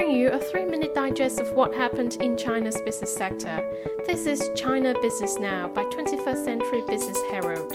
bring you a three minute digest of what happened in China's business sector. This is China Business Now by 21st Century Business Herald.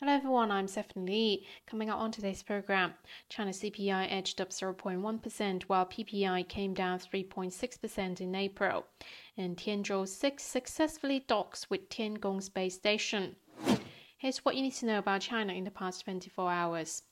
Hello everyone, I'm Stephanie Lee. Coming up on today's program, China CPI edged up 0.1%, while PPI came down 3.6% in April. And Tianzhou 6 successfully docks with Tiangong Space Station. Here's what you need to know about China in the past 24 hours.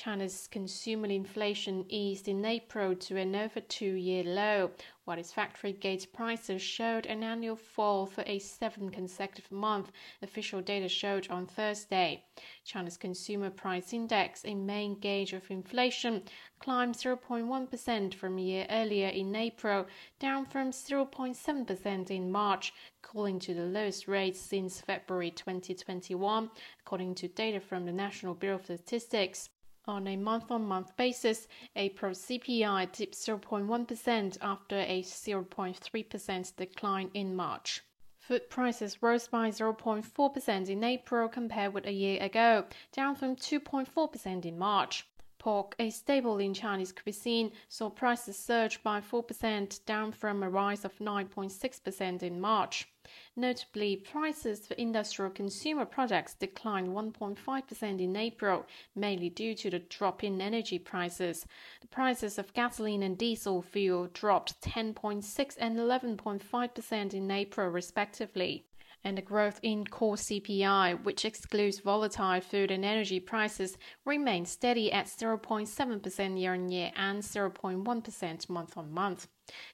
China's consumer inflation eased in April to an over two year low, while its factory gate prices showed an annual fall for a seventh consecutive month, official data showed on Thursday. China's consumer price index, a main gauge of inflation, climbed 0.1% from a year earlier in April, down from 0.7% in March, cooling to the lowest rate since February 2021, according to data from the National Bureau of Statistics. On a month-on-month basis, April CPI dipped 0.1% after a 0.3% decline in March. Food prices rose by 0.4% in April compared with a year ago, down from 2.4% in March. Pork, a staple in Chinese cuisine, saw prices surge by 4%, down from a rise of 9.6% in March. Notably, prices for industrial consumer products declined 1.5% in April, mainly due to the drop in energy prices. The prices of gasoline and diesel fuel dropped 10.6 and 11.5% in April, respectively and the growth in core CPI, which excludes volatile food and energy prices, remained steady at 0.7% year on year and 0.1% month on month.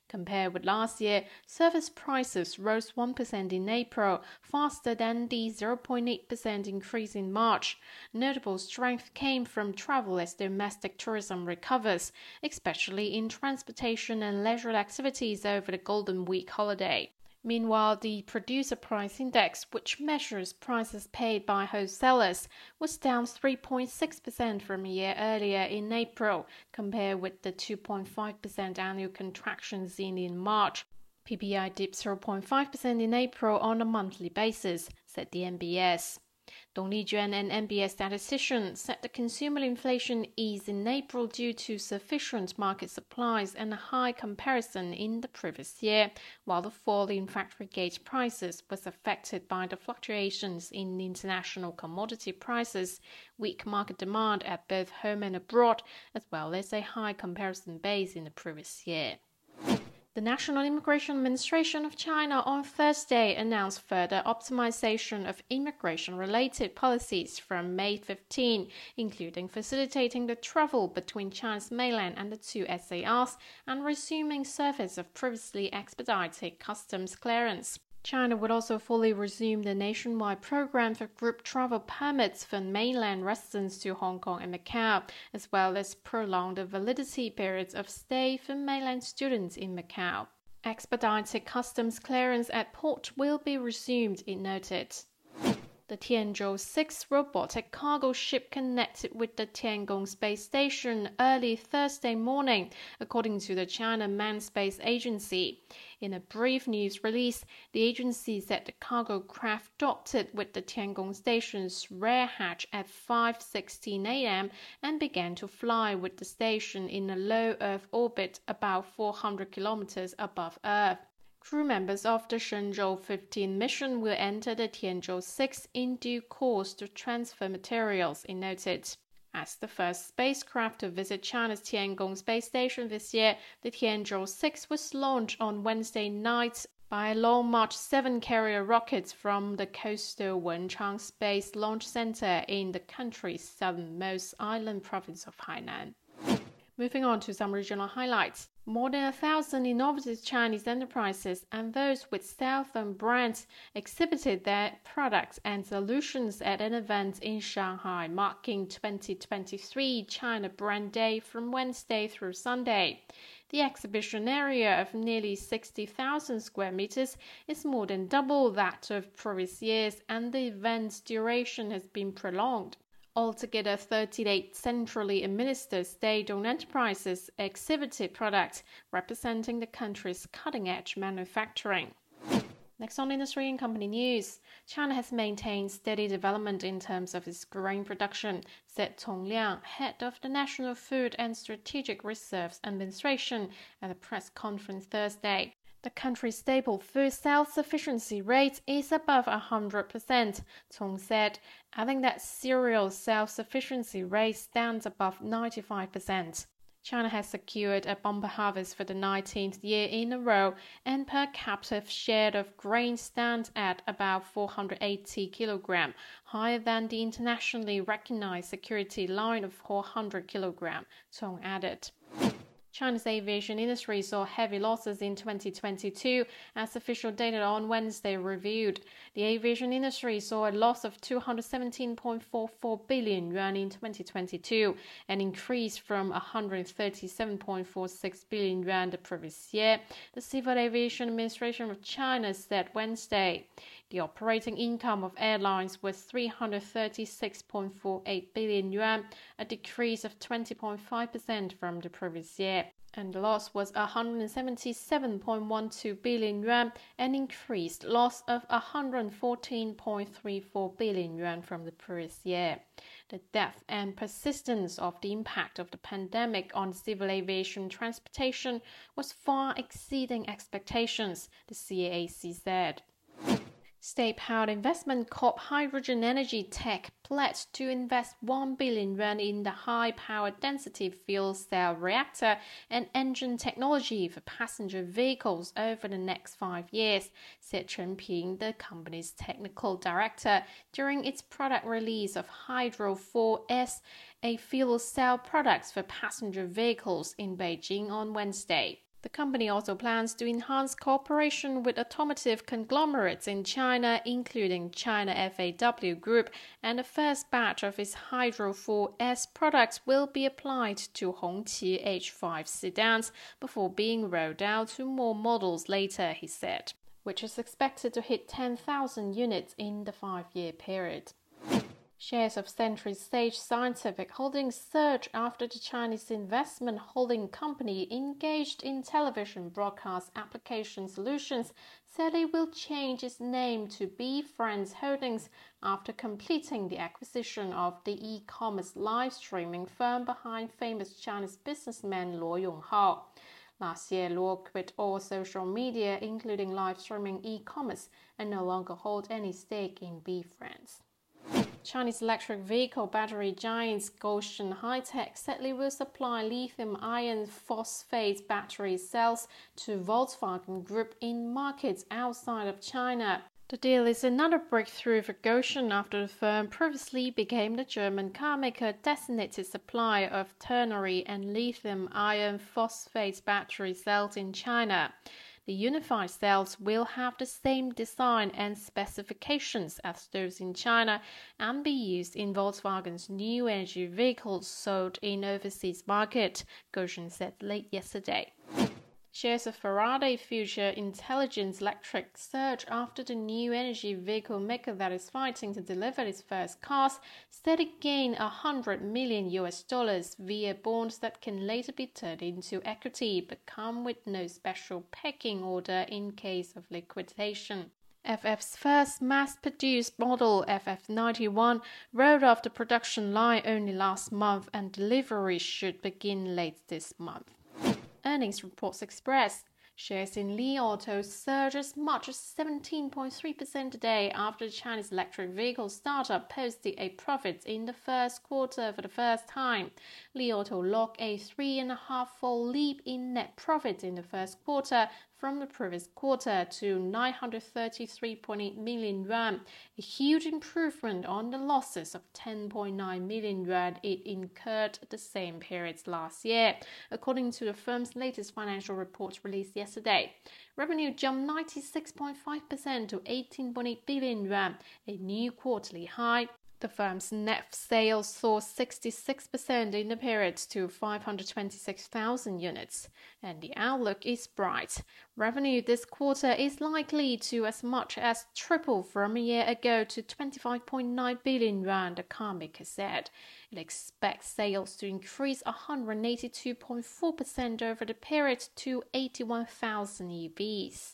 Compared with last year, service prices rose 1% in April, faster than the 0.8% increase in March. Notable strength came from travel as domestic tourism recovers, especially in transportation and leisure activities over the Golden Week holiday. Meanwhile, the producer price index, which measures prices paid by wholesalers, was down 3.6% from a year earlier in April, compared with the 2.5% annual contraction seen in March. PPI dipped 0.5% in April on a monthly basis, said the NBS. Dong Lijuan, an NBS statistician, said the consumer inflation eased in April due to sufficient market supplies and a high comparison in the previous year, while the fall in factory gate prices was affected by the fluctuations in international commodity prices, weak market demand at both home and abroad, as well as a high comparison base in the previous year. The National Immigration Administration of China on Thursday announced further optimization of immigration related policies from May 15, including facilitating the travel between China's mainland and the two SARs and resuming service of previously expedited customs clearance. China would also fully resume the nationwide program for group travel permits for mainland residents to Hong Kong and Macau, as well as prolong the validity periods of stay for mainland students in Macau. Expedited customs clearance at port will be resumed, it noted. The Tianzhou 6 robotic cargo ship connected with the Tiangong space station early Thursday morning, according to the China Manned Space Agency. In a brief news release, the agency said the cargo craft docked with the Tiangong station's rear hatch at 5:16 a.m. and began to fly with the station in a low Earth orbit about 400 kilometers above Earth. Crew members of the Shenzhou 15 mission will enter the Tianzhou 6 in due course to transfer materials, it noted. As the first spacecraft to visit China's Tiangong space station this year, the Tianzhou 6 was launched on Wednesday night by Long March 7 carrier rockets from the coastal Wenchang Space Launch Center in the country's southernmost island province of Hainan. Moving on to some regional highlights. More than a thousand innovative Chinese enterprises and those with southern brands exhibited their products and solutions at an event in Shanghai marking 2023 China Brand Day from Wednesday through Sunday. The exhibition area of nearly 60,000 square meters is more than double that of previous years, and the event's duration has been prolonged. Altogether, 38 centrally administered state-owned enterprises exhibited products representing the country's cutting-edge manufacturing. Next on industry and company news, China has maintained steady development in terms of its grain production, said Cong Liang, head of the National Food and Strategic Reserves Administration, at a press conference Thursday. The country's staple food self-sufficiency rate is above 100%, Cong said, adding that cereal self-sufficiency rate stands above 95%. China has secured a bumper harvest for the 19th year in a row, and per capita share of grain stands at about 480 kg, higher than the internationally recognized security line of 400 kg, Cong added. China's aviation industry saw heavy losses in 2022 as official data on Wednesday reviewed. The aviation industry saw a loss of 217.44 billion yuan in 2022, an increase from 137.46 billion yuan the previous year, the Civil Aviation Administration of China said Wednesday. The operating income of airlines was 336.48 billion yuan, a decrease of 20.5% from the previous year. And the loss was 177.12 billion yuan, an increased loss of 114.34 billion yuan from the previous year. The depth and persistence of the impact of the pandemic on civil aviation transportation was far exceeding expectations, the CAAC said. State-powered investment corp Hydrogen Energy Tech pledged to invest 1 billion yuan in the high-power density fuel cell reactor and engine technology for passenger vehicles over the next five years, said Chen Ping, the company's technical director, during its product release of Hydro 4S, a fuel cell product for passenger vehicles in Beijing on Wednesday. The company also plans to enhance cooperation with automotive conglomerates in China, including China FAW Group, and the first batch of its Hydro 4S products will be applied to Hongqi H5 sedans before being rolled out to more models later, he said, which is expected to hit 10,000 units in the five year period. Shares of Century Sage Scientific Holdings surged after the Chinese investment holding company engaged in television broadcast application solutions said it will change its name to Be Friends Holdings after completing the acquisition of the e-commerce live streaming firm behind famous Chinese businessman Luo Yonghao. Last year, Luo quit all social media, including live streaming e-commerce, and no longer hold any stake in Be Friends. Chinese electric vehicle battery giants Gotion Hightech said it will supply lithium iron phosphate battery cells to Volkswagen Group in markets outside of China. The deal is another breakthrough for Gotion after the firm previously became the German carmaker designated supplier of ternary and lithium iron phosphate battery cells in China. The unified cells will have the same design and specifications as those in China and be used in Volkswagen's new energy vehicles sold in overseas market, Gotion said late yesterday. Shares of Faraday Future Intelligence Electric surge after the new energy vehicle maker that is fighting to deliver its first cars said it gained 100 million US dollars via bonds that can later be turned into equity but come with no special pecking order in case of liquidation. FF's first mass produced model, FF91, rolled off the production line only last month and deliveries should begin late this month earnings reports express. Shares in Li Auto surged as much as 17.3% today after the Chinese electric vehicle startup posted a profit in the first quarter for the first time. Li Auto logged a three and a half fold leap in net profit in the first quarter from the previous quarter to 933.8 million yuan, a huge improvement on the losses of 10.9 million yuan it incurred the same period last year, according to the firm's latest financial report released yesterday. Revenue jumped 96.5% to 18.8 billion yuan, a new quarterly high. The firm's net sales saw 66% in the period to 526,000 units, and the outlook is bright. Revenue this quarter is likely to as much as triple from a year ago to 25.9 billion yuan, the carmaker said. It expects sales to increase 182.4% over the period to 81,000 EVs.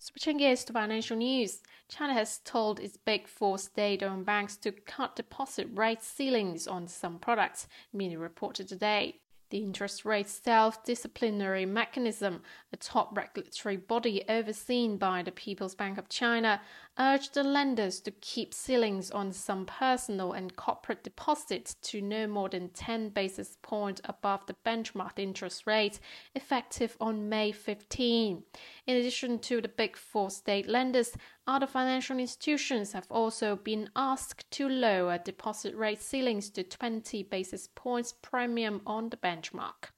Switching gears to financial news, China has told its big four state owned banks to cut deposit rate ceilings on some products, Mini reported today. The interest rate self disciplinary mechanism, a top regulatory body overseen by the People's Bank of China, urged the lenders to keep ceilings on some personal and corporate deposits to no more than 10 basis points above the benchmark interest rate, effective on May 15. In addition to the big four state lenders, other financial institutions have also been asked to lower deposit rate ceilings to 20 basis points premium on the benchmark.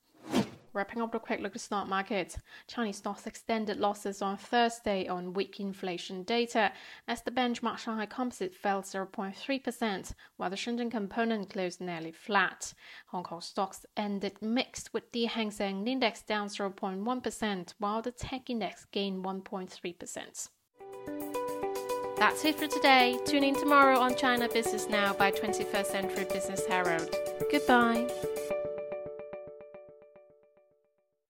Wrapping up the quick look at the stock market, Chinese stocks extended losses on Thursday on weak inflation data as the benchmark Shanghai Composite fell 0.3%, while the Shenzhen Component closed nearly flat. Hong Kong stocks ended mixed with the Hang Seng Index down 0.1%, while the Tech Index gained 1.3%. That's it for today. Tune in tomorrow on China Business Now by 21st Century Business Herald. Goodbye.